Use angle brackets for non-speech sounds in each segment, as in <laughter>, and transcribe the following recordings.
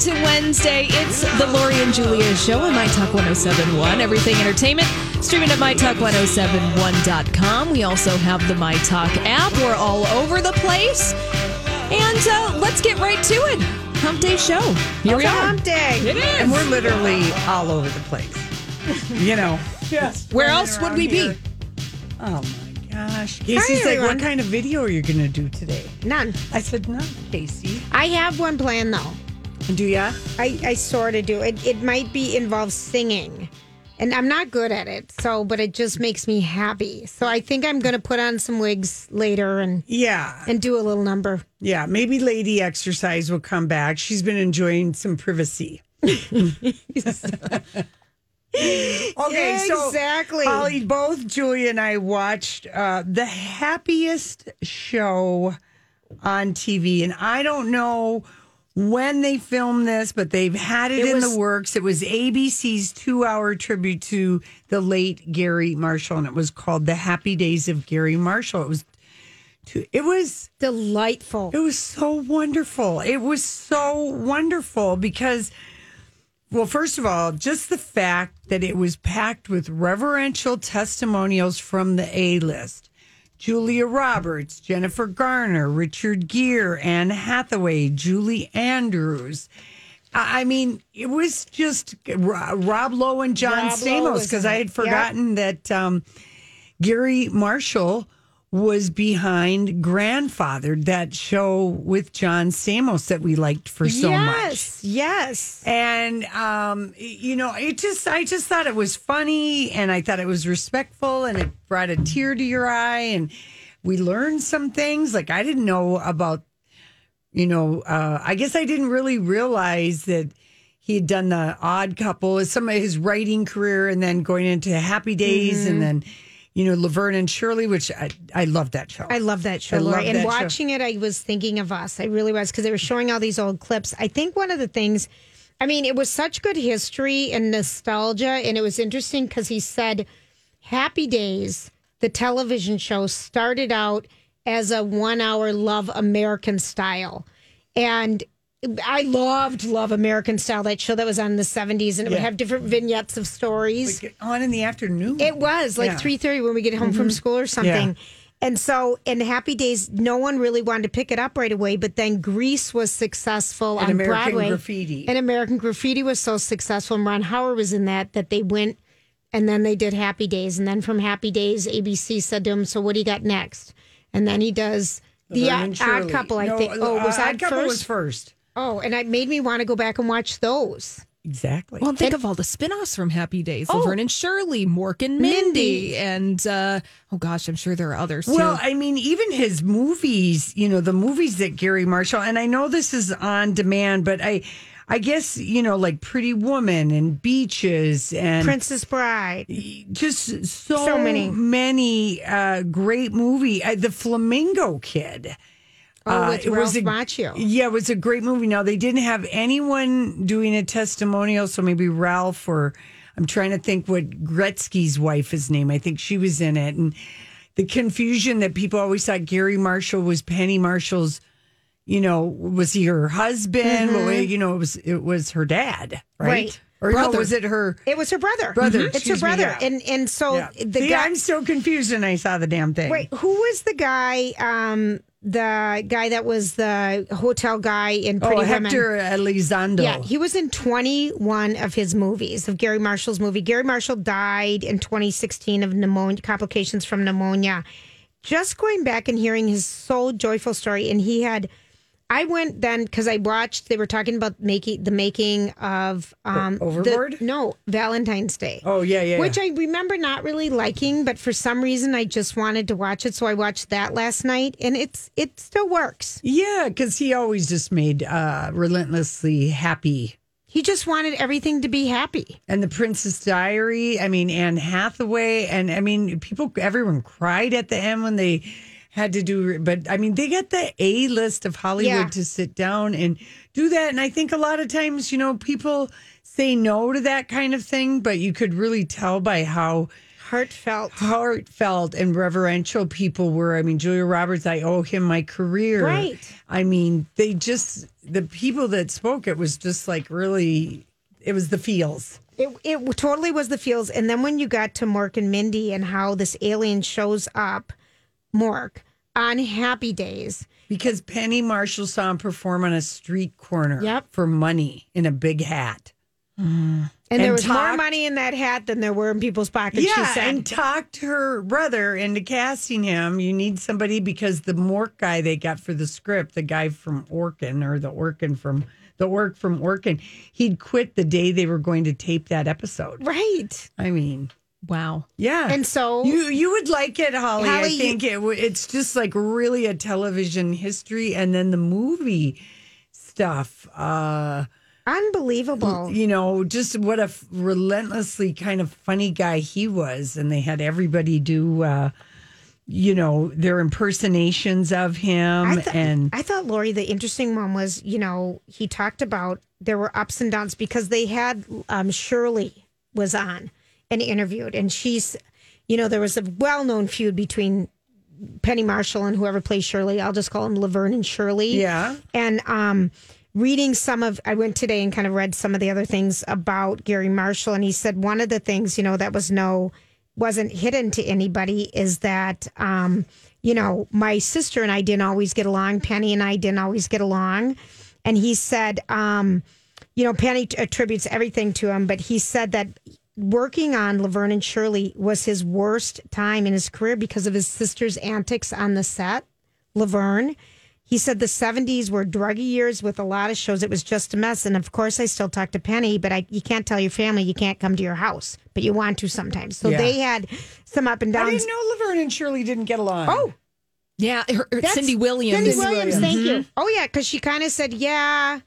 To Wednesday. It's the Lori and Julia show on My Talk 1071. Everything entertainment, streaming at MyTalk1071.com. We also have the My Talk app. We're all over the place. And uh, let's get right to it. Hump Day show. Here we It's a are. hump day. It is. And we're literally all over the place. <laughs> You know. Yes. Where else would we be? Oh my gosh. Casey's like, everyone. what kind of video are you going to do today? None. I said, none, Casey. I have one plan though. Do ya? I, I sort of do. It it might be involve singing. And I'm not good at it, so but it just makes me happy. So I think I'm gonna put on some wigs later and Yeah. and do a little number. Yeah. Maybe Lady Exercise will come back. She's been enjoying some privacy. <laughs> Okay, so exactly. Holly, both Julia and I watched uh, the happiest show on TV, and I don't know when they filmed this, but they've had it, It in was- the works. It was ABC's two-hour tribute to the late Gary Marshall, and it was called "The Happy Days of Gary Marshall." It was, it was Delightful. it was so wonderful. It was so wonderful because, well, first of all, just the fact that it was packed with reverential testimonials from the A list. Julia Roberts, Jennifer Garner, Richard Gere, Anne Hathaway, Julie Andrews. I mean, it was just Rob Lowe and John Rob Stamos because I had Yep. forgotten that um, Gary Marshall was behind Grandfathered, that show with John Stamos that we liked for so much. yes, yes. And um, you know, it just I just thought it was funny and I thought it was respectful and it brought a tear to your eye and we learned some things like I didn't know about you know, uh, I guess I didn't really realize that he had done the odd couple, some of his writing career, and then going into Happy Days, and then you know Laverne and Shirley, which I I love that show. I love that show, I love Lori. And that show. watching it, I was thinking of us. I really was because they were showing all these old clips. I think one of the things, I mean, it was such good history and nostalgia. And it was interesting because he said Happy Days, the television show, started out as a one hour Love American style. And I loved Love American Style, that show that was on in the 70s, and it would have different vignettes of stories. Like, on in the afternoon. It was like Yeah. three thirty when we get home from school or something. And so in Happy Days, no one really wanted to pick it up right away. But then Grease was successful And on American Broadway. Graffiti. And American Graffiti was so successful. And Ron Howard was in that that they went and then they did Happy Days. And then from Happy Days, ABC said to him, "So what do you got next?" And then he does the odd, and Odd Shirley. Couple. I No, think. Oh, was uh, Odd, Odd Couple first? was first. Oh, and it made me want to go back and watch those. Exactly. Well, think of all the spin-offs from Happy Days. Oh. Laverne and Shirley, Mork and Mindy. Mindy. And, uh, oh gosh, I'm sure there are others Well, too. I mean, even his movies, you know, the movies that Gary Marshall, and I know this is on demand, but I, I guess you know, like Pretty Woman and Beaches and Princess Bride. just so, So many. many uh, great movie. Uh, the Flamingo Kid. Oh, with it Ralph a, Macchio. Yeah, it was a great movie. Now they didn't have anyone doing a testimonial, so maybe Ralph or I'm trying to think what Gretzky's wife is name. I think she was in it, and the confusion that people always thought Gary Marshall was Penny Marshall's. You know, was he her husband? Well, you know, it was it was her dad, right? Mm-hmm. Right. Or Brother. no, was it her It was her brother. brother? It's her excuse me, brother, yeah. and and so Yeah. the See, guy. I'm so confused and I saw the damn thing. Wait, who was the guy? Um, the guy that was the hotel guy in Pretty oh, Women. Hector Elizondo. Yeah, he was in 21 of his movies of Gary Marshall's movie. Gary Marshall died in 2016 of pneumonia complications from pneumonia. Just going back and hearing his so joyful story, and he had. I went then because I watched. They were talking about making the making of um, the- Overboard? no, Valentine's Day. Oh, yeah, yeah, Which yeah. I remember not really liking, but for some reason I just wanted to watch it, so I watched that last night, and it's it still works. Yeah, because he always just made uh, relentlessly happy. He just wanted everything to be happy. And the Princess Diary, I mean, Anne Hathaway, and I mean, people, everyone cried at the end when they had to do, but I mean, they got the A list of Hollywood Yeah. to sit down and do that. And I think a lot of times, you know, people say no to that kind of thing, but you could really tell by how Heartfelt. heartfelt and reverential people were. I mean, Julia Roberts, I owe him my career. Right. I mean, they just, the people that spoke, it was just like really, it was the feels. It, it totally was the feels. And then when you got to Mork and Mindy and how this alien shows up, Mork, on Happy Days. Because Penny Marshall saw him perform on a street corner Yep. for money in a big hat. And, there And was more money in that hat than there were in people's pockets, she yeah, said. and talked her brother into casting him. You need somebody because the Mork guy they got for the script, the guy from Orkin or the Orkin from the Ork from Orkin, he'd quit the day they were going to tape that episode. right. I mean, Wow. yeah. And so- you you would like it, Holly. I Holly, you- think it w- it's just like really a television history, and then the movie stuff. uh Unbelievable. you know, just what a f- relentlessly kind of funny guy he was. And they had everybody do, uh, you know, their impersonations of him. I, th- and I thought Lori, the interesting one was, you know, he talked about there were ups and downs because they had um, Shirley was on and interviewed, and she's, you know, there was a well-known feud between Penny Marshall and whoever plays Shirley. I'll just call him Laverne and Shirley. Yeah. And um, reading some of, I went today and kind of read some of the other things about Gary Marshall, and he said one of the things, you know, that was no, wasn't hidden to anybody is that, um, you know, my sister and I didn't always get along. Penny and I didn't always get along. And he said, um, you know, Penny attributes everything to him, but he said that working on Laverne and Shirley was his worst time in his career because of his sister's antics on the set. Laverne. He said the 70s were druggy years with a lot of shows. It was just a mess. And of course, I still talk to Penny, but I, you can't tell your family you can't come to your house, but you want to sometimes. So Yeah. they had some up and downs. I didn't know Laverne and Shirley didn't get along. Oh, Yeah, her, her- Cindy Williams. Cindy Williams, thank you. Mm-hmm. Oh, yeah, because she kind of said, yeah.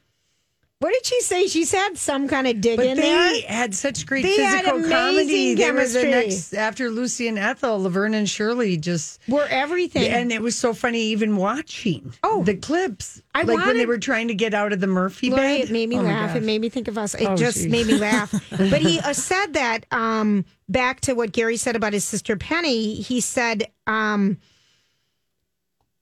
What did she say? She's had some kind of dig But in they there. had such great They had physical comedy. amazing They were the next after Lucy and Ethel, Laverne and Shirley just Were everything. and it was so funny even watching Oh. the clips. I like when they were trying to get out of the Murphy Lori, bed. it made me Oh laugh. It made me think of us. It Oh, just geez. made me laugh. <laughs> but he uh, said that um, back to what Gary said about his sister Penny. He said um,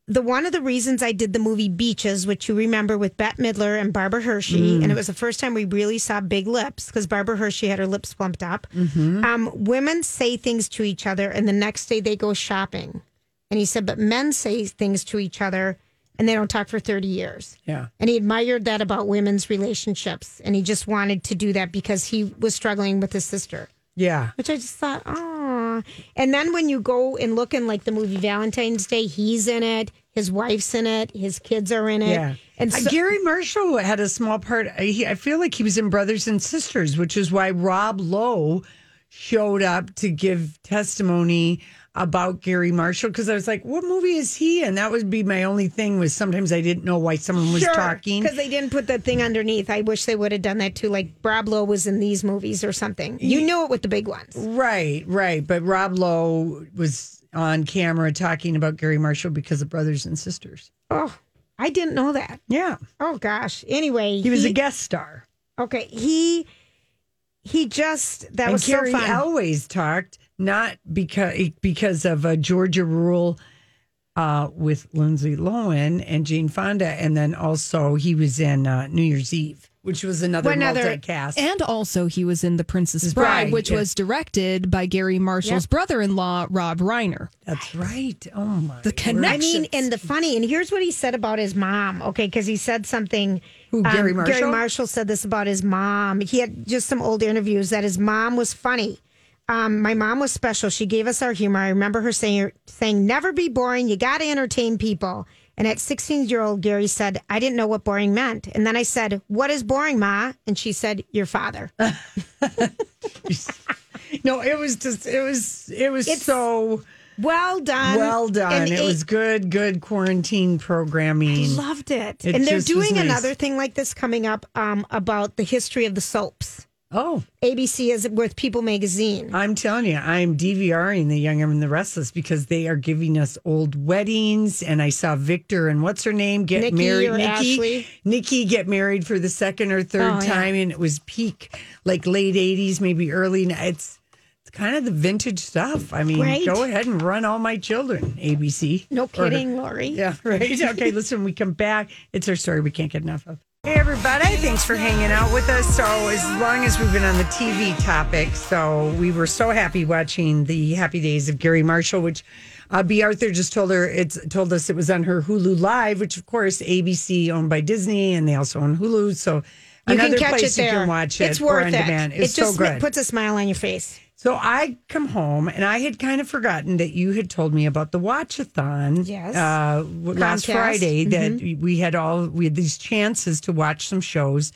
the one of the reasons I did the movie Beaches, which you remember with Bette Midler and Barbara Hershey, Mm. and it was the first time we really saw big lips because Barbara Hershey had her lips plumped up. Mm-hmm. Um, women say things to each other, and the next day they go shopping. And he said, but men say things to each other, and they don't talk for thirty years. Yeah. And he admired that about women's relationships. And he just wanted to do that because he was struggling with his sister, Yeah. which I just thought, oh. And then when you go and look in like the movie Valentine's Day, he's in it, his wife's in it, his kids are in it. Yeah. And Uh, Gary Marshall had a small part. I, he- I feel like he was in Brothers and Sisters, which is why Rob Lowe showed up to give testimony about Gary Marshall. Because I was like, what movie is he in? That would be my only thing was sometimes I didn't know why someone was talking. Because they didn't put that thing underneath. I wish they would have done that too. Like Rob Lowe was in these movies or something. You knew it with the big ones. Right, right. But Rob Lowe was on camera talking about Gary Marshall because of Brothers and Sisters. Oh, I didn't know that. Yeah. Oh gosh. Anyway, He was a guest star. Okay, he he just that and was Carrie so fun. always talked not because because of a Georgia rule uh, with Lindsay Lohan and Jane Fonda, and then also he was in uh, New Year's Eve. which was another, Another- multicast. And also, he was in The Princess Bride, Bride, which yeah. was directed by Gary Marshall's Yep. brother in law, Rob Reiner. That's right. Oh my. The connection. I mean, and the funny, and here's what he said about his mom. Okay, because he said something. Who, Gary Marshall? Gary Marshall said this about his mom. He had just some old interviews that his mom was funny. Um, my mom was special. She gave us our humor. I remember her saying, saying, "Never be boring. You got to entertain people." And at 16 year old, Gary said, "I didn't know what boring meant." And then I said, "What is boring, Ma?" And she said, "Your father." <laughs> No, it was just. It was. It was It's- so Well done. well done. And it was good. Good quarantine programming. Loved it. It and they're doing nice. another thing like this coming up um, about the history of the soaps. Oh, ABC is with People Magazine. I'm telling you, I'm DVRing the Young and the Restless because they are giving us old weddings. And I saw Victor and what's her name get Nikki married. or Nikki, Ashley? Nikki get married for the second or third Oh, yeah. time, and it was peak, like late '80s, maybe early. It's it's kind of the vintage stuff. I mean, Right. go ahead and run all my children, ABC. No Or- kidding, Lori. <laughs> Yeah, right. Okay, listen, when we come back, it's our story we can't get enough of. Hey, everybody. Thanks for hanging out with us. So, as long as we've been on the TV topic, so we were so happy watching the Happy Days of Gary Marshall, which uh, B. Arthur just told her, it's told us it was on her Hulu Live, which, of course, ABC owned by Disney, and they also own Hulu. So, You another can catch place it you there. can watch it. It's or worth on it. demand. It's it just so puts a smile on your face. So I come home and I had kind of forgotten that you had told me about the watchathon. Yes. Uh, last. Friday that Mm-hmm. we had all we had these chances to watch some shows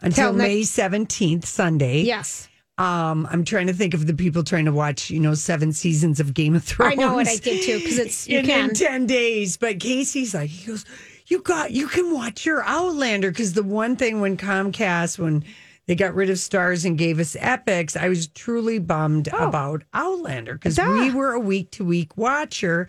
until May seventeenth, Sunday. Yes. Um, I'm trying to think of the people trying to watch, you know, seven seasons of Game of Thrones. I know what I did too because it's you in, can. in 10 days. But Casey's like, he goes, you got, you can watch your Outlander. Cause the one thing when Comcast, when they got rid of Starz and gave us Epix, I was truly bummed oh. about Outlander because we were a week to week watcher.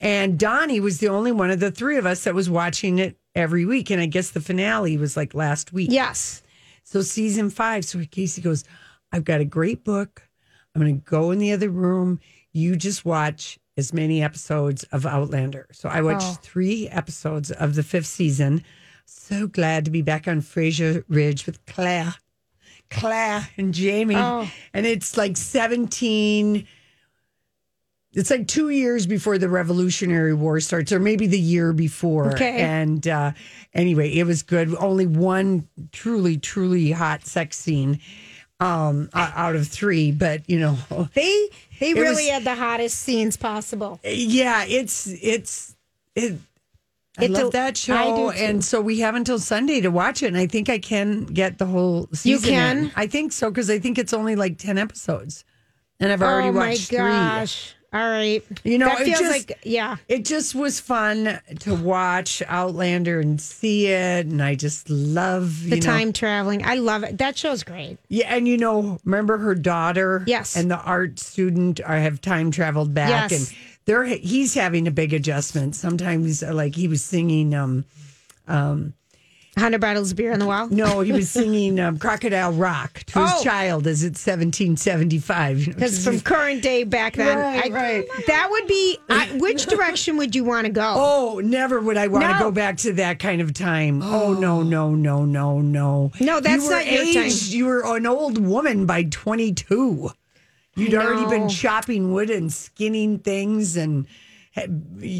And Donnie was the only one of the three of us that was watching it every week. And I guess the finale was like last week. yes. So season five. So Casey goes, I've got a great book. I'm going to go in the other room. You just watch as many episodes of Outlander. So I watched Oh. three episodes of the fifth season. So glad to be back on Fraser Ridge with Claire, Claire and Jamie. Oh. And it's like 17. It's like two years before the Revolutionary War starts, or maybe the year before. Okay. And uh, anyway, it was good. Only one truly, truly hot sex scene um, out of three, but you know, <laughs> They they really was- had the hottest scenes possible. yeah, it's it's it. I It's love a- that show, I and so we have until Sunday to watch it. And I think I can get the whole season. You can? in. I think so because I think it's only like ten episodes, and I've already oh watched my gosh! All right. You know, that it feels just- like yeah. It just was fun to watch Outlander and see it, and I just love The know- time traveling. I love it. That show's great. Yeah, and you know, remember her daughter? Yes. And the art student are, have time traveled back, Yes. and they're he's having a big adjustment. Sometimes, uh, like he was singing. um Hundred bottles of beer on the wall. No, he was singing um, "Crocodile Rock" to his Oh. child as it's 1775. you know, Because from current day back then, Right, I- right. that would be. I, which direction would you want to go? Oh, never would I want to No. go back to that kind of time. Oh, no, no, no, no, no. No, that's you not your time. You were an old woman by 22. You'd already been chopping wood and skinning things and ha-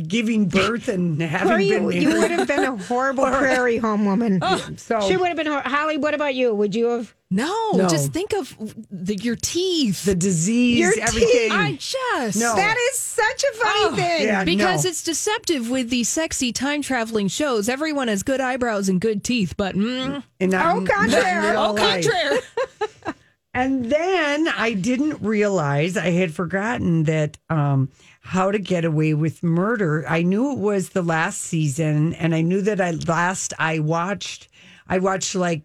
giving birth and <laughs> having Or you, been you would have been a <laughs> horrible prairie home woman. <laughs> so she would have been. hor- Holly, what about you? Would you have? No, No. just think of the, your teeth. the disease, Your teeth. everything. I just No. That is such a funny Oh, thing. yeah. because no. it's deceptive with these sexy time traveling shows. Everyone has good eyebrows and good teeth, but mm, And not- Au not contraire. real au life. contraire. And then I didn't realize I had forgotten that um, how to get away with murder. I knew it was the last season, and I knew that I last I watched. I watched like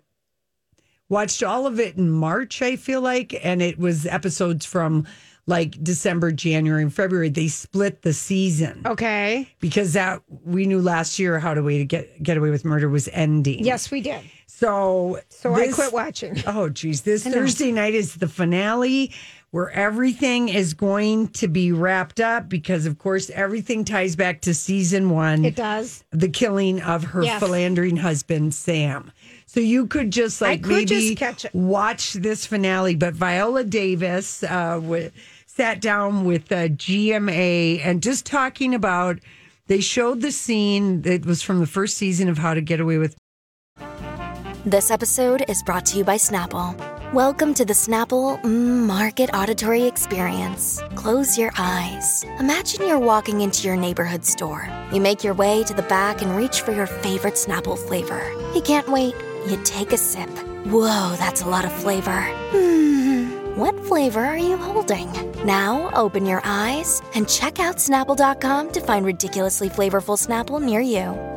watched all of it in March. I feel like, and it was episodes from like December, January, and February. They split the season Okay. because that we knew last year how to way to get get away with murder was ending. Yes, we did. So So I quit watching. <laughs> Oh, geez. This. Thursday night is the finale. where everything is going to be wrapped up because, of course, everything ties back to season one. It does. The killing of her Yes. philandering husband, Sam. So you could just like could maybe just watch this finale. But Viola Davis uh, w- sat down with uh, GMA and just talking about. They showed the scene that was from the first season of How to Get Away with This episode is brought to you by Snapple. Welcome to the Snapple Market Auditory Experience. Close your eyes. Imagine you're walking into your neighborhood store. You make your way to the back and reach for your favorite Snapple flavor. You can't wait. You take a sip. Whoa, that's a lot of flavor. Hmm, what flavor are you holding? Now open your eyes and check out Snapple.com to find ridiculously flavorful Snapple near you.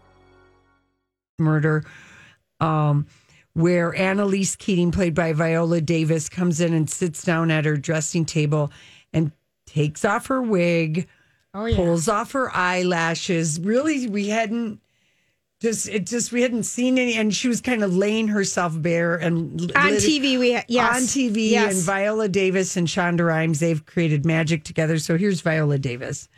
Murder, um, where Annalise Keating, played by Viola Davis, comes in and sits down at her dressing table and takes off her wig, Oh yeah. pulls off her eyelashes. Really, we hadn't just it just we hadn't seen any, and she was kind of laying herself bare and On lit- TV, we ha- yes. on TV, Yes. and Viola Davis and Shonda Rhimes they've created magic together. So here's Viola Davis.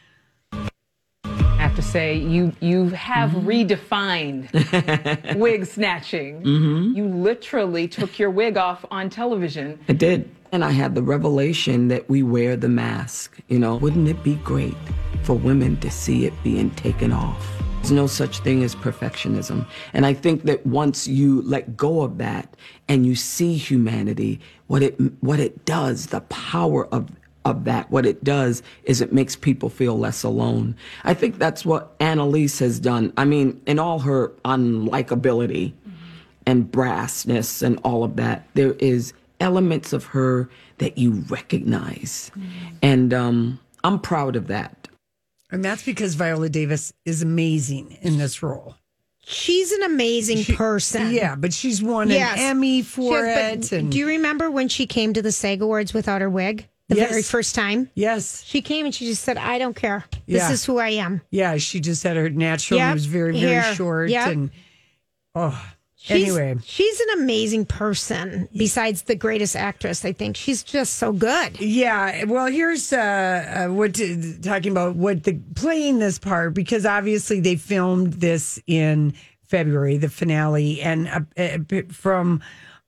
I have to say you you have mm-hmm. redefined <laughs> wig snatching. Mm-hmm. You literally took your wig off on television. I did. And I had the revelation that we wear the mask. You know, wouldn't it be great for women to see it being taken off? There's no such thing as perfectionism. And I think that once you let go of that and you see humanity, what it what it does, the power of of that, what it does is it makes people feel less alone. I think that's what Annalise has done. I mean, in all her unlikability, and brassness and all of that. There is elements of her that you recognize. And um, I'm proud of that. And that's because Viola Davis is amazing in this role. She's an amazing person. Yeah, but she's won Yes. an Emmy for has- it. And do you remember when she came to the SAG Awards without her wig the Yes. very first time? yes, She came and she just said, "I don't care. This is who I am." yeah, she just had her natural. Yep. It was very, very Hair. short. Yep. And oh, She's, anyway, she's an amazing person. Besides the greatest actress, I think she's just so good. yeah. Well, here's uh, uh what to, talking about what the playing this part because obviously they filmed this in February, the finale, and uh, uh, from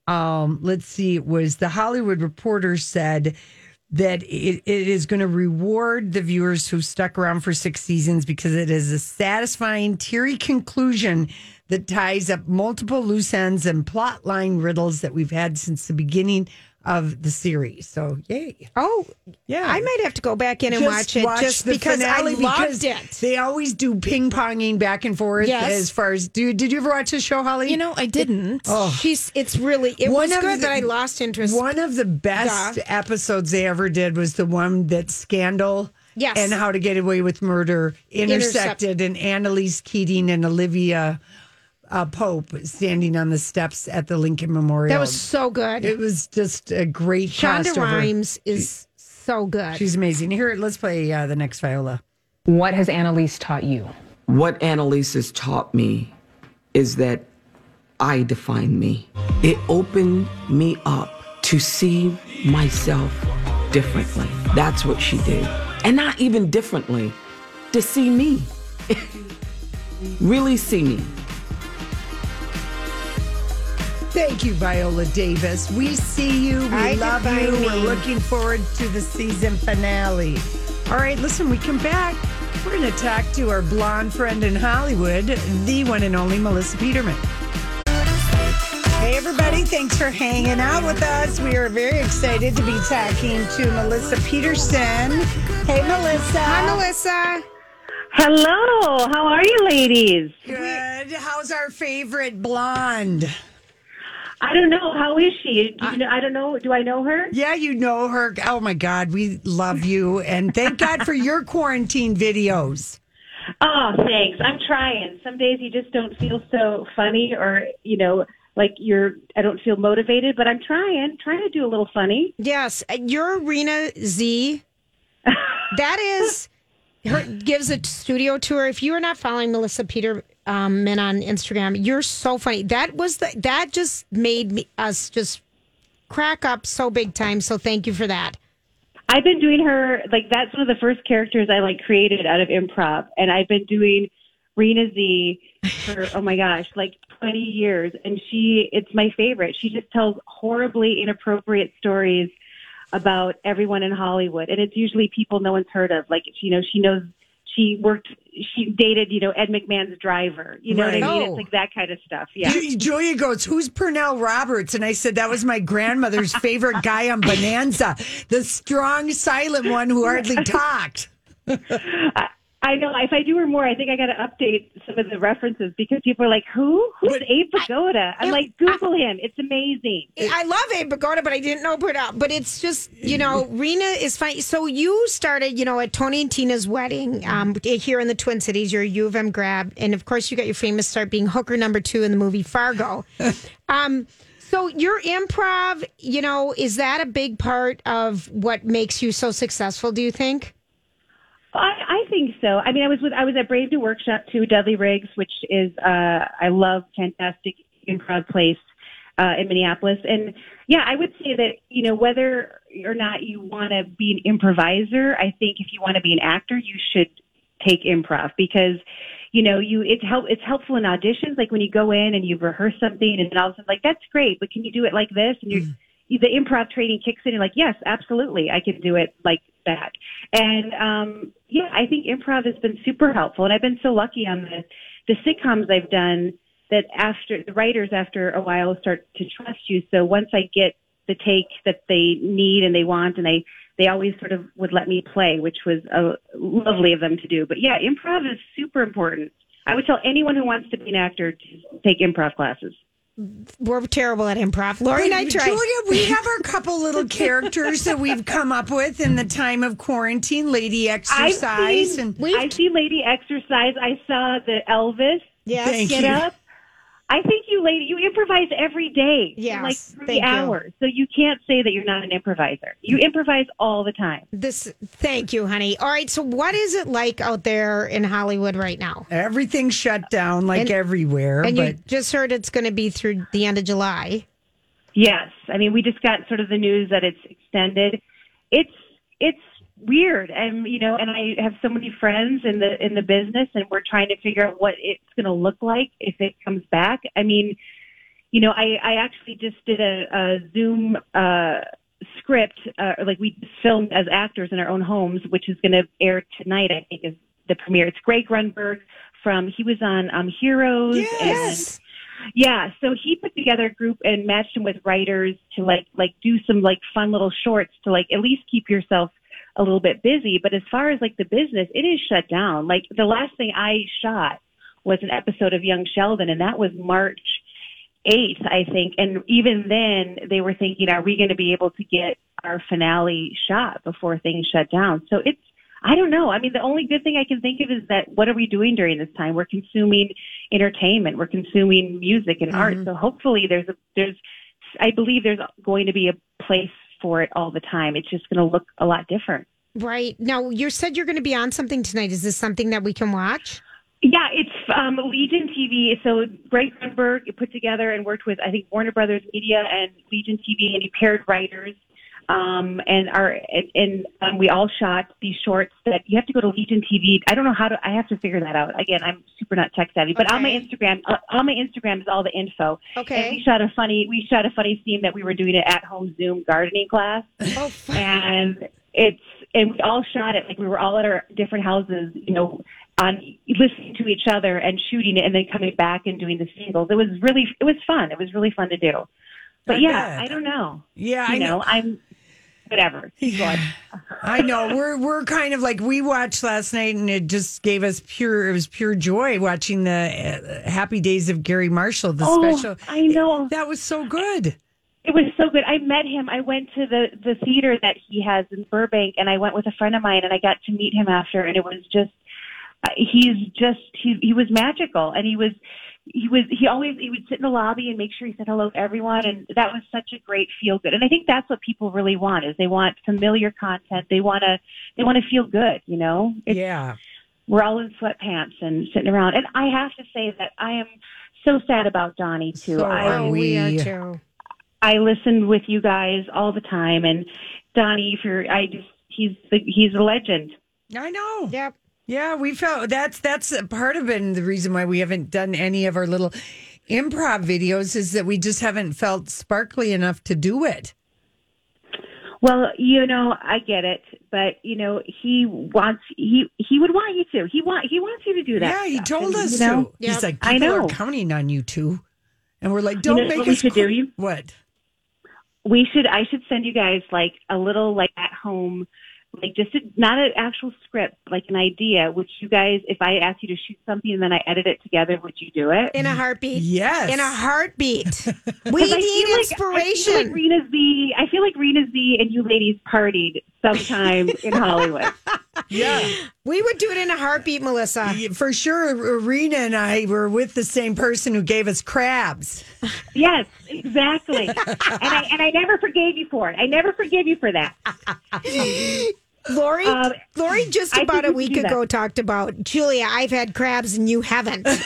um, let's see, it was the Hollywood Reporter said that it, it is going to reward the viewers who stuck around for six seasons because it is a satisfying, teary conclusion that ties up multiple loose ends and plot line riddles that we've had since the beginning of the series. So, yay. Oh, Yeah. I might have to go back in and Just watch it just the because I loved because it. They always do ping ponging back and forth Yes. as far as do did you ever watch the show, Holly? You know, I didn't. Oh, She's it's really it. One was of good, the- but I lost interest. One of the best Yeah. episodes they ever did was the one that Scandal Yes. and How to Get Away with Murder Intercept. intersected, and Annalise Keating and Olivia uh, Pope standing on the steps at the Lincoln Memorial. that was so good. it was just a great Shonda crossover. Rhimes is so good. She's amazing. Here, let's play uh, the next Viola. What has Annalise taught you? What Annalise has taught me is that I define me. It opened me up to see myself differently. That's what she did. And not even differently, to see me. <laughs> really see me. Thank you, Viola Davis. We see you. We I love you. me. We're looking forward to the season finale. All right, listen, we come back. We're going to talk to our blonde friend in Hollywood, the one and only Melissa Peterman. Hey, everybody. Thanks for hanging out with us. We are very excited to be talking to Melissa Peterman. Hey, Melissa. Hi, Melissa. Hello, how are you, ladies? Good. How's our favorite blonde? I don't know. How is she? Do you know, I don't know. Do I know her? Yeah, you know her. Oh my God, we love you. And thank God for your quarantine videos. Oh, thanks. I'm trying. Some days you just don't feel so funny or, you know, like you're, I don't feel motivated, but I'm trying, trying to do a little funny. Yes, uh, your Rena Z. <laughs> that is her gives a studio tour. If you are not following Melissa Peterman um, on Instagram, you're so funny. That was the that just made me us just crack up so big time. So thank you for that. I've been doing her like that's one of the first characters I like created out of improv, and I've been doing Rena Z for oh my gosh, like 20 years, and she it's my favorite. She just tells horribly inappropriate stories about everyone in Hollywood, and it's usually people no one's heard of. Like you know, she knows she worked she dated you know ed mcmahon's driver you know Right. what i mean Oh. it's like that kind of stuff yeah Ju- Julia goes, Who's Pernell Roberts? And I said, That was my grandmother's favorite guy on Bonanza, the strong, silent one who hardly <laughs> talked. I, I know if i do her more i think i got to update some of the references because people are like who who's abe vigoda i'm like google him it's amazing I love Abe Vigoda, but I didn't know put out. But it's just you know, Rena is fine. So you started, you know, at Tony and Tina's wedding um, here in the Twin Cities. You're a U of M grab, and of course, you got your famous start being hooker number two in the movie Fargo. <laughs> um, so your improv, you know, is that a big part of what makes you so successful? Do you think? I, I think so. I mean, I was with I was at Brave New Workshop too, Dudley Riggs, which is uh, I love fantastic improv place uh, in Minneapolis, and yeah, I would say that you know whether or not you want to be an improviser, I think if you want to be an actor, you should take improv because you know you it's help it's helpful in auditions. Like when you go in and you rehearse something and then all of a sudden like that's great but can you do it like this? And you're you- the improv training kicks in and like yes absolutely i can do it like that. And um yeah i think improv has been super helpful and i've been so lucky on the the sitcoms i've done that after the writers after a while start to trust you. So once i get the take that they need and they want and they they always sort of would let me play which was uh, lovely of them to do. But yeah improv is super important. I would tell anyone who wants to be an actor to take improv classes We're terrible at improv. Lori and I tried. Julia, we have our couple little characters that we've come up with in the time of quarantine. Lady exercise I've seen, and I see Lady Exercise. I saw the Elvis Yes. Thank get you. up. I think you, lady, you improvise every day. for Yes, like three thank you. hours. So you can't say that you're not an improviser. You improvise all the time. This. Thank you, honey. All right. So, what is it like out there in Hollywood right now? everything's shut down like And- everywhere. And but you just heard it's going to be through the end of July. Yes, I mean we just got sort of the news that it's extended. It's it's weird, and you know, and I have so many friends in the in the business, and we're trying to figure out what it's going to look like if it comes back. I mean, you know, I I actually just did a, a Zoom uh, script, uh, like we filmed as actors in our own homes, which is going to air tonight. I think is the premiere. It's Greg Grunberg from he was on um, Heroes Yes. and yeah, so he put together a group and matched him with writers to like like do some like fun little shorts to like at least keep yourself a little bit busy. But as far as like the business, it is shut down. Like the last thing I shot was an episode of Young Sheldon, and that was March eighth, I think. And even then, they were thinking, are we going to be able to get our finale shot before things shut down? So it's I don't know. I mean, the only good thing I can think of is that what are we doing during this time? We're consuming entertainment, we're consuming music and art. Mm-hmm. So hopefully, there's a there's I believe there's going to be a place for it all the time. It's just going to look a lot different. Right. Now, you said you're going to be on something tonight. Is this something that we can watch? Yeah, it's um, Legion TV. So Greg Grunberg put together and worked with I think Warner Brothers Media and Legion TV, and he paired writers. Um, and our and, and um, we all shot these shorts that you have to go to Legion TV. I don't know how to. I have to figure that out. Again, I'm super not tech savvy, but on my Instagram, uh, on my Instagram is all the info. Okay. And we shot a funny. We shot a funny scene that we were doing an at-home Zoom gardening class <laughs> Oh, and it's and we all shot it like we were all at our different houses, you know, on listening to each other and shooting it, and then coming back and doing the singles. It was really it was fun. It was really fun to do. But yeah. I don't know. Yeah, you I know, know. I'm whatever. I know we're we're kind of like we watched last night, and it just gave us pure it was pure joy watching the uh, Happy Days of Gary Marshall, the Oh, special. I know. that was so good. It was so good. I met him. I went to the the theater that he has in Burbank, and I went with a friend of mine, and I got to meet him after, and it was just uh, he's just he he was magical, and he was he was he always he would sit in the lobby and make sure he said hello to everyone, and that was such a great feel good. And I think that's what people really want is they want familiar content. They want to they want to feel good. You know, it's, Yeah, we're all in sweatpants and sitting around. And I have to say that I am so sad about Donnie too. So I are Oh, we are too. I listened with you guys all the time, and Donnie, if you're, I just he's the, he's a legend. I know. Yep. Yeah, we felt that's that's a part of it. And the reason why we haven't done any of our little improv videos is that we just haven't felt sparkly enough to do it. Well, you know, I get it, but you know, he wants he he would want you to. He want he wants you to do that. yeah, he stuff. told And, us you know, to. He's like, I people are counting on you two, and we're like, don't know make what we us should do? qu- You what? we should I should send you guys like a little like at home like just a, not an actual script, like an idea. Which you guys, if I asked you to shoot something and then I edit it together, would you do it? In a heartbeat. Yes. In a heartbeat. <laughs> We 'Cause I need feel like- I feel like Rena Z. I feel like Rena Z and you ladies partied sometime <laughs> in Hollywood. Yeah. we would do it in a heartbeat, Melissa. For sure, Rena and I were with the same person who gave us crabs. Yes, exactly. and I and I never forgave you for it. I never forgive you for that. <laughs> Lori, Um, Lori just I about a week should that. ago talked about Julia. I've had crabs and you haven't. <laughs>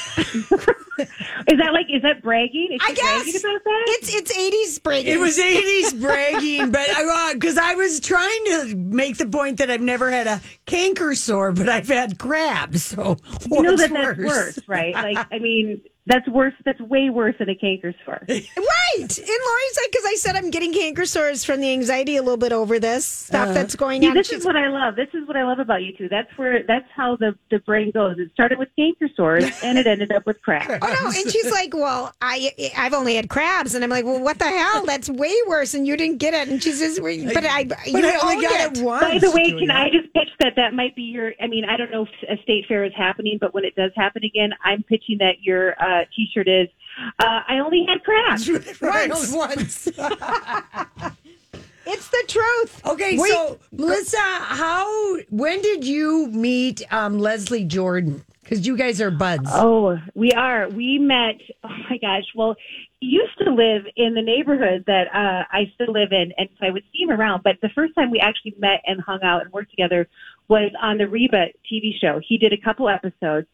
Is that like is that bragging? Is I guess bragging about that? it's it's eighties breaking. It was 80s <laughs> bragging, but because I was trying to make the point that I've never had a canker sore, but I've had crabs. So you know what's that that's worse, right? Like I mean, that's worse. That's way worse than a canker sore. <laughs> right. And Lori's like, because I said I'm getting canker sores from the anxiety a little bit over this stuff that's going See, on. this She's- is what I love. This is what I love about you two. That's where that's how the the brain goes. It started with canker sores <laughs> and it ended up with crabs. Oh no! And she's <laughs> like, "Well, I I've only had crabs," and I'm like, "Well, what the hell? That's way worse." And you didn't get it. And she says, "But I, But you I only got it, once. By the way, Julia. can I just pitch that that might be your? I mean, I don't know if a state fair is happening, but when it does happen again, I'm pitching that your uh, T-shirt is. Uh, I only had crabs. <laughs> Right, <laughs> once. It's the truth." Okay, Wait. so Melissa, how when did you meet um, Leslie Jordan? Because you guys are buds. Oh, we are. We met. Oh my gosh. Well, he used to live in the neighborhood that uh, I still live in, and so I would see him around. But the first time we actually met and hung out and worked together was on the Reba TV show. He did a couple episodes.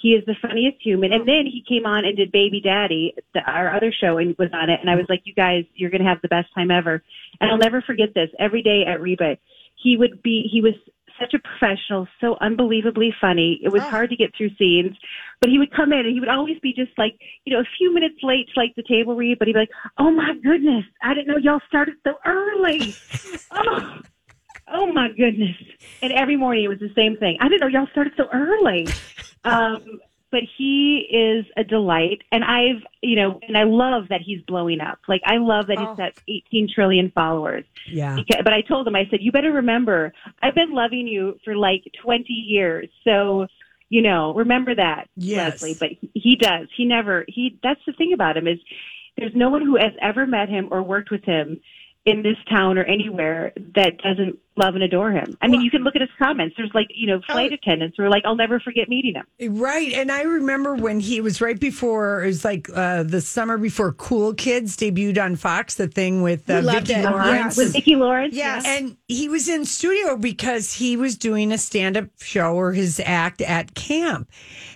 He is the funniest human, and then he came on and did Baby Daddy, the, our other show, and was on it. And I was like, "You guys, you're going to have the best time ever." And I'll never forget this. Every day at Reba, he would be. He was such a professional, so unbelievably funny. It was oh. hard to get through scenes, but he would come in and he would always be just like, you know, a few minutes late to like the table read, but he'd be like, "Oh my goodness, I didn't know y'all started so early." <laughs> oh, oh my goodness! And every morning it was the same thing. I didn't know y'all started so early. Um, but he is a delight, and I've, you know, and I love that he's blowing up. Like I love that he's got 18 trillion followers. Yeah. Because, but I told him, I said, you better remember, I've been loving you for like 20 years. So, you know, remember that, Yes. Leslie. But he, he does. He never, he, that's the thing about him is there's no one who has ever met him or worked with him in this town or anywhere that doesn't love and adore him. I mean, you can look at his comments. There's like, you know, flight attendants who are like, I'll never forget meeting him. Right. And I remember when he was right before, it was like uh, the summer before Cool Kids debuted on Fox, the thing with uh, We loved Vicki it. Lawrence. With Vicki Lawrence? Yes. And he was in studio because he was doing a stand-up show or his act at camp,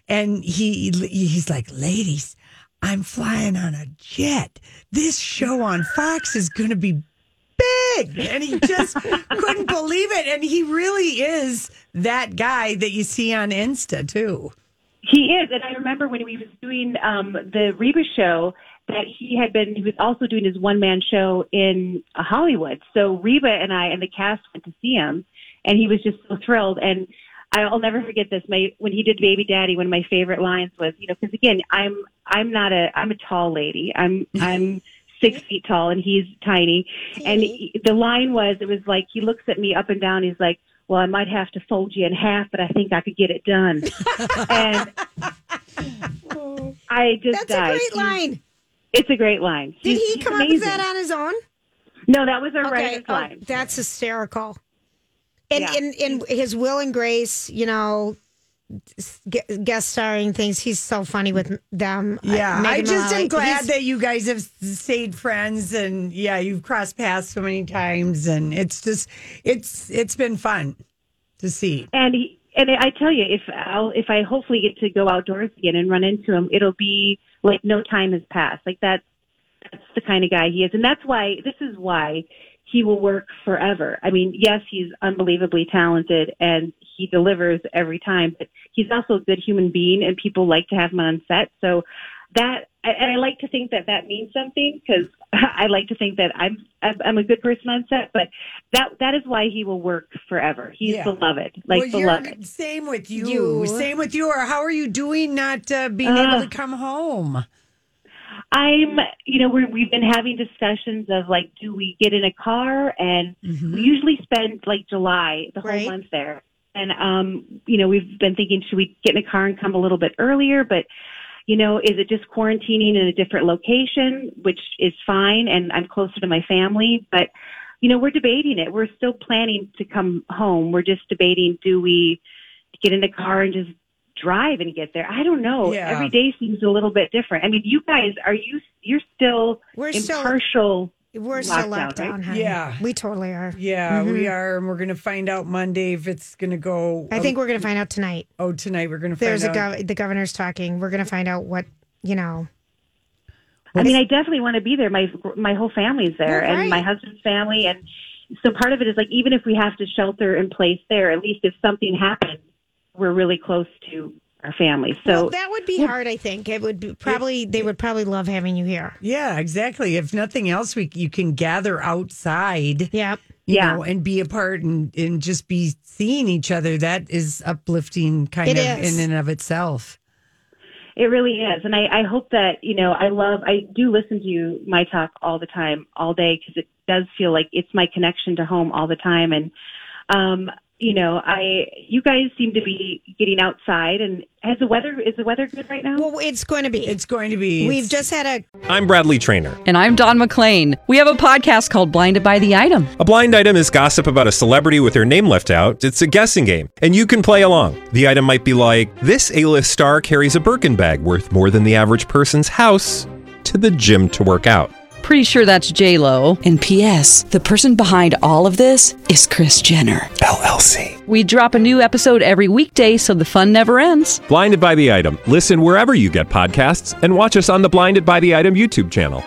and he he's like, "Ladies, I'm flying on a jet. This show on Fox is going to be big," and he just <laughs> couldn't believe it. And he really is that guy that you see on Insta too. He is, and I remember when he was doing um, the Reba show that he had been. He was also doing his one man show in uh, Hollywood. So Reba and I and the cast went to see him, and he was just so thrilled. And I'll never forget this. My when he did Baby Daddy, one of my favorite lines was, you know, because again, I'm I'm not a I'm a tall lady. I'm I'm <laughs> six feet tall and he's tiny. And he, the line was, it was like he looks at me up and down. He's like, "Well, I might have to fold you in half, but I think I could get it done." <laughs> and I just That's a great line. It's a great line. Did He's- he come up with that on his own? No, that was our Okay, writer's oh, line. that's hysterical. And Yeah. in, in his Will and Grace, you know, guest starring things, he's so funny with them. Yeah, I Megan just Mullally. am glad He's- that you guys have stayed friends, and yeah, you've crossed paths so many times, and it's just it's it's been fun to see. And he, and I tell you, if I'll if I hopefully get to go outdoors again and run into him, it'll be like no time has passed. Like that, that's the kind of guy he is, and that's why this is why he will work forever. I mean, yes, he's unbelievably talented and he delivers every time, but he's also a good human being, and people like to have him on set. So that and I like to think that that means something because <laughs> I like to think that I'm I'm a good person on set, but that that is why he will work forever. He's Yeah. beloved, like well, beloved. Same with you. You. Same with you. Or how are you doing? Not uh, being Uh, able to come home. I'm, you know, we're, we've been having discussions of like, do we get in a car? And we usually spend like July, the whole Right. month there. And, um, you know, we've been thinking, should we get in a car and come a little bit earlier? But, you know, is it just quarantining in a different location, which is fine. And I'm closer to my family, but, you know, we're debating it. We're still planning to come home. We're just debating, do we get in the car and just drive and get there? I don't know. Yeah. Every day seems a little bit different. I mean, you guys, are you, you're still We're in still- partial. We're still lockdown, locked down, honey. Yeah. We totally are. Yeah, we mm-hmm. are, and we're going to find out Monday if it's going to go. I think we're going to find out tonight. Oh, tonight we're going to find There's a gov- the governor's talking. We're going to find out what, you know. I mean, I definitely want to be there. My, my whole family's there Well, and my husband's family. And so part of it is like, even if we have to shelter in place there, at least if something happens, we're really close to our family. So well, that would be hard, I think. It would be probably, they would probably love having you here. Yeah, exactly. If nothing else, we you can gather outside. Yep. You Yeah. know, and be apart and, and just be seeing each other. That is uplifting, kind It of is. in and of itself. It really is. And I, I hope that, you know, I love, I do listen to you, my talk all the time, all day, because it does feel like it's my connection to home all the time. And, um, you know, I, you guys seem to be getting outside and has the weather, is the weather good right now? Well, it's going to be. It's going to be. We've just had a I'm Bradley Trainer. And I'm Don McClain. We have a podcast called Blinded by the Item. A blind item is gossip about a celebrity with their name left out. It's a guessing game, and you can play along. The item might be like this: A-list star carries a Birkin bag worth more than the average person's house to the gym to work out. Pretty sure that's J Lo. And P.S. The person behind all of this is Kris Jenner. LLC. We drop a new episode every weekday, so the fun never ends. Blinded by the item. Listen wherever you get podcasts, and watch us on the Blinded by the Item YouTube channel.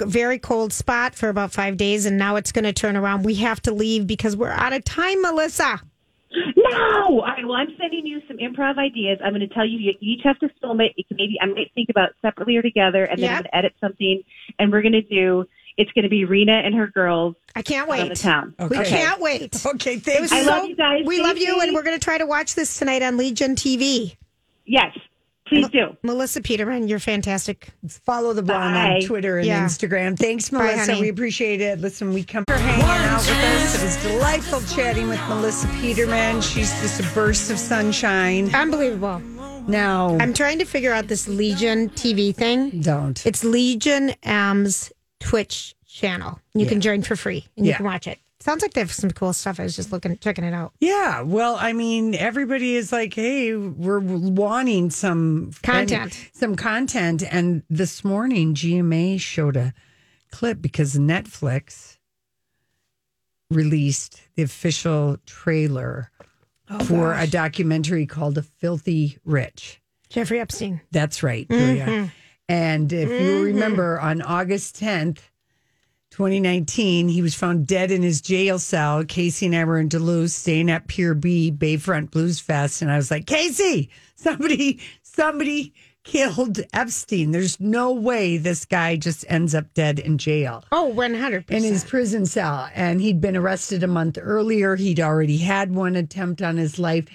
very cold spot for about five days, and now it's going to turn around. We have to leave because we're out of time, Melissa. No. All right. Well, I'm sending you some improv ideas. I'm going to tell you you each have to film it. You can maybe I might think about separately or together, and then I'm going to edit something, and we're going to do. It's going to be Rena and her girls I can't out of the wait. town. We can't wait. <laughs> Okay, It thanks. I so- love you guys. We Stay love you, and we're going to try to watch this tonight on Legion TV. Yes, please do. Melissa Peterman, you're fantastic. Follow the blonde Bye. on Twitter and Yeah. Instagram. Thanks, Bye, Melissa. honey. we appreciate it. Listen, we come for hanging out with us. It was delightful chatting with Melissa Peterman. She's just a burst of sunshine. Unbelievable. Now, I'm trying to figure out this Legion TV thing. don't. It's Legion M's Twitch channel. You can join for free and you Yeah. can watch it. Sounds like they have some cool stuff. I was just looking, checking it out. Yeah, well, I mean, everybody is like, "Hey, we're wanting some Content. some content." And this morning, GMA showed a clip because Netflix released the official trailer oh, for a documentary called "The Filthy Rich." Jeffrey Epstein. That's right, Julia. Mm-hmm. And if you mm-hmm. remember, on August 10th, 2019, he was found dead in his jail cell. Casey and I were in Duluth staying at Pier B, Bayfront Blues Fest. And I was like, Casey, somebody, somebody killed Epstein. There's no way this guy just ends up dead in jail Oh, 100%. in his prison cell. And he'd been arrested a month earlier. He'd already had one attempt on his life.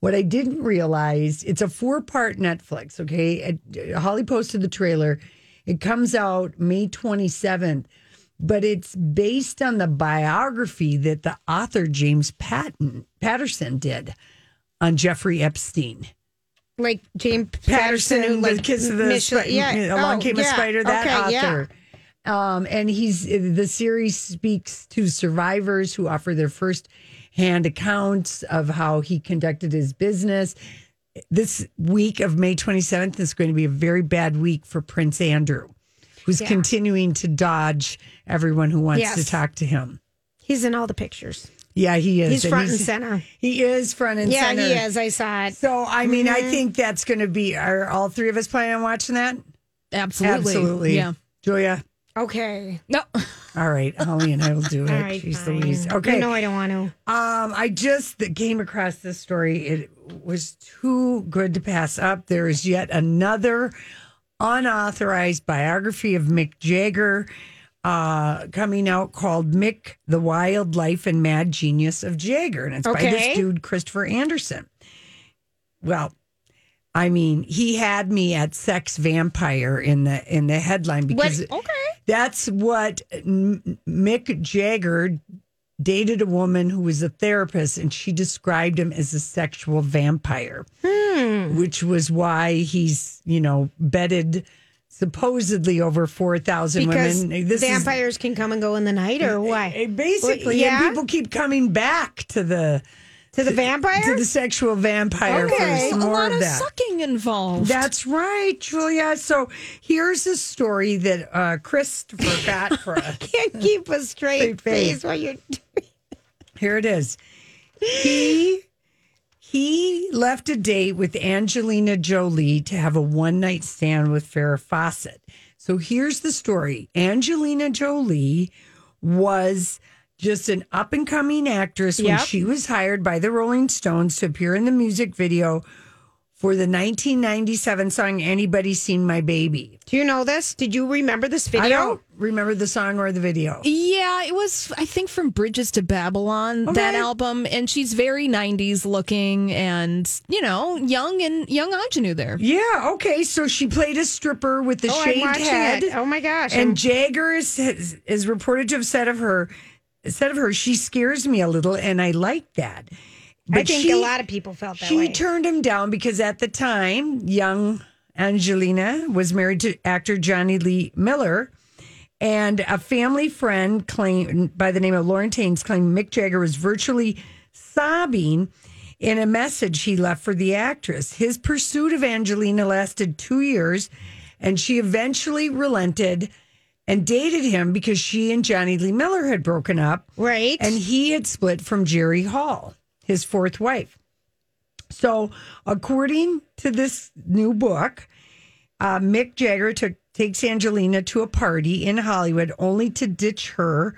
What I didn't realize, it's a four part Netflix, okay? Holly posted the trailer. It comes out May 27th, but it's based on the biography that the author James Patton Patterson did on Jeffrey Epstein. Like James Patterson, Patterson, who like kiss of the Spi- yeah. Along Oh, Came a yeah. Spider, that Okay, yeah. author. Um, and he's the series speaks to survivors who offer their first hand accounts of how he conducted his business. This week of May 27th is going to be a very bad week for Prince Andrew, who's Yeah. continuing to dodge everyone who wants Yes. to talk to him. He's in all the pictures. Yeah, he is. He's front and center. He is front and yeah, center. Yeah, he is. I saw it. So, I mean, I Mhm. think that's going to be. Are all three of us planning on watching that? Absolutely. Absolutely. Yeah. Julia. Okay. No. All right, Holly and I will do <laughs> it. All right, Jeez fine. Louise. Okay. You know I don't want to. Um, I just came across this story. It was too good to pass up. There is yet another unauthorized biography of Mick Jagger uh, coming out called Mick, the Wild Life and Mad Genius of Jagger. And it's by this dude, Christopher Andersen. Well, I mean, he had me at sex vampire in the in the headline because okay. that's what Mick Jagger dated a woman who was a therapist and she described him as a sexual vampire, which was why he's, you know, bedded supposedly over 4,000 women. This is- vampires can come and go in the night, or why? Eh, basically, Well, yeah? and people keep coming back to the to the vampire to the sexual vampire Okay. for some a more lot of of that. sucking involved. That's right, Julia. So here's a story that uh, Christopher got for <laughs> us. Can't keep a straight Straight face. face while you're. doing Here it is. He he left a date with Angelina Jolie to have a one night stand with Farrah Fawcett. So here's the story. Angelina Jolie was just an up and coming actress when she was hired by the Rolling Stones to appear in the music video for the 1997 song Anybody Seen My Baby. Do you know this? Did you remember this video? I don't remember the song or the video. Yeah, it was, I think, from Bridges to Babylon, that album. And she's very 90s looking and, you know, young and young ingenue there. Yeah, okay. So she played a stripper with the Oh, shaved head. it. Oh my gosh! And I'm- Jagger is, is, is reported to have said of her, said of her, she scares me a little, and I like that. I think a lot of people felt that she way. turned him down because at the time, young Angelina was married to actor Jonny Lee Miller. And a family friend claimed by the name of Lauren Taines claimed Mick Jagger was virtually sobbing in a message he left for the actress. His pursuit of Angelina lasted two years, and she eventually relented and dated him because she and Jonny Lee Miller had broken up. Right. And he had split from Jerry Hall, his fourth wife. So, according to this new book, uh, Mick Jagger took takes Angelina to a party in Hollywood, only to ditch her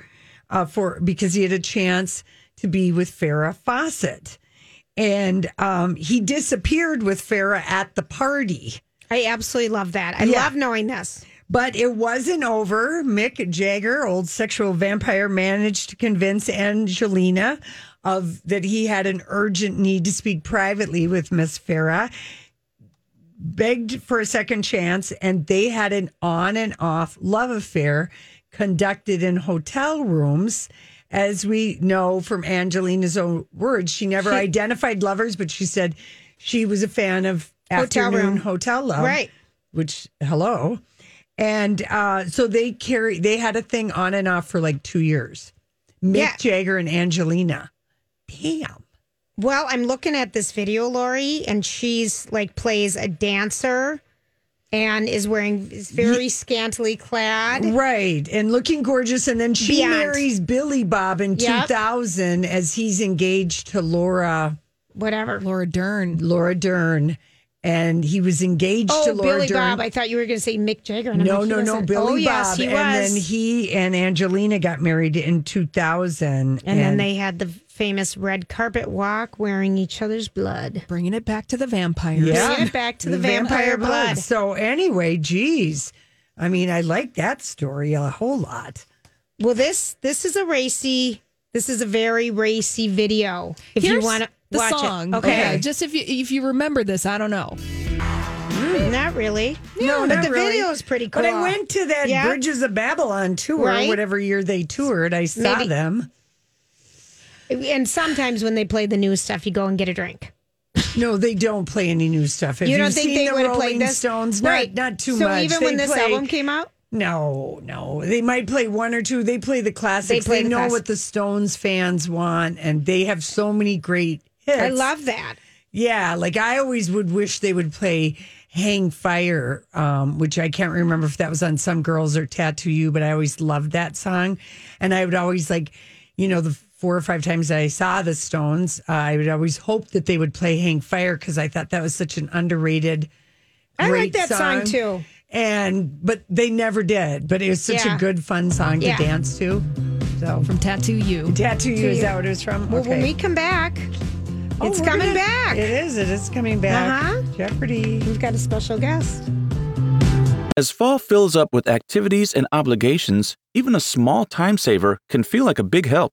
uh, for because he had a chance to be with Farrah Fawcett, and um, he disappeared with Farrah at the party. I absolutely love that. I Yeah. love knowing this. But it wasn't over. Mick Jagger, old sexual vampire, managed to convince Angelina of that he had an urgent need to speak privately with Miss Farrah. Begged for a second chance, and they had an on and off love affair conducted in hotel rooms. As we know from Angelina's own words, she never She- identified lovers, but she said she was a fan of Hotel afternoon room. hotel love. Right. Which, hello. And uh, so they carry, they had a thing on and off for like two years. Mick Yeah. Jagger and Angelina. Damn. Well, I'm looking at this video, Lori, and she's like plays a dancer and is wearing is very scantily clad. Right. And looking gorgeous. And then she Beyond. marries Billy Bob in Yep. 2000 as he's engaged to Laura, Whatever. Laura Dern. Laura Dern. And he was engaged Oh, to Laura Billy Dern. Bob. I thought you were going to say Mick Jagger. and I'm No, like, he no, no, wasn't. Billy oh, Bob. yes, he and was. then he and Angelina got married in 2000. and then they had the famous red carpet walk wearing each other's blood. Bringing it back to the vampires. Yeah. Bringing it back to the, vampire, blood. So anyway, geez, I mean, I like that story a whole lot. Well, this this is a racy. This is a very racy video. If you want to the watch song. it, okay. Just if you if you remember this, I don't know. Mm, not really. No, but the really. video is pretty cool. But I went to that Yeah? Bridges of Babylon tour, Right. whatever year they toured. I saw Maybe- them. And sometimes when they play the new stuff, you go and get a drink. No, they don't play any new stuff. Have you don't you think they the would have played this? Stones? Not, right? not too so much. even They when this play- album came out, No, no. They might play one or two. They play the classics. They They, the know what the Stones fans want, and they have so many great hits. I love that. Yeah, like I always would wish they would play Hang Fire, um, which I can't remember if that was on Some Girls or Tattoo You, but I always loved that song. And I would always like, you know, the four or five times that I saw the Stones, uh, I would always hope that they would play Hang Fire because I thought that was such an underrated. I like that song, too. And but they never did. But it was such Yeah. a good fun song to Yeah. dance to. So From Tattoo You. Tattoo You, is that what it was from? Well, okay. when we come back, Oh, it's coming gonna- back. It is. It is coming back. Uh-huh. Jeopardy. We've got a special guest. As fall fills up with activities and obligations, even a small time saver can feel like a big help.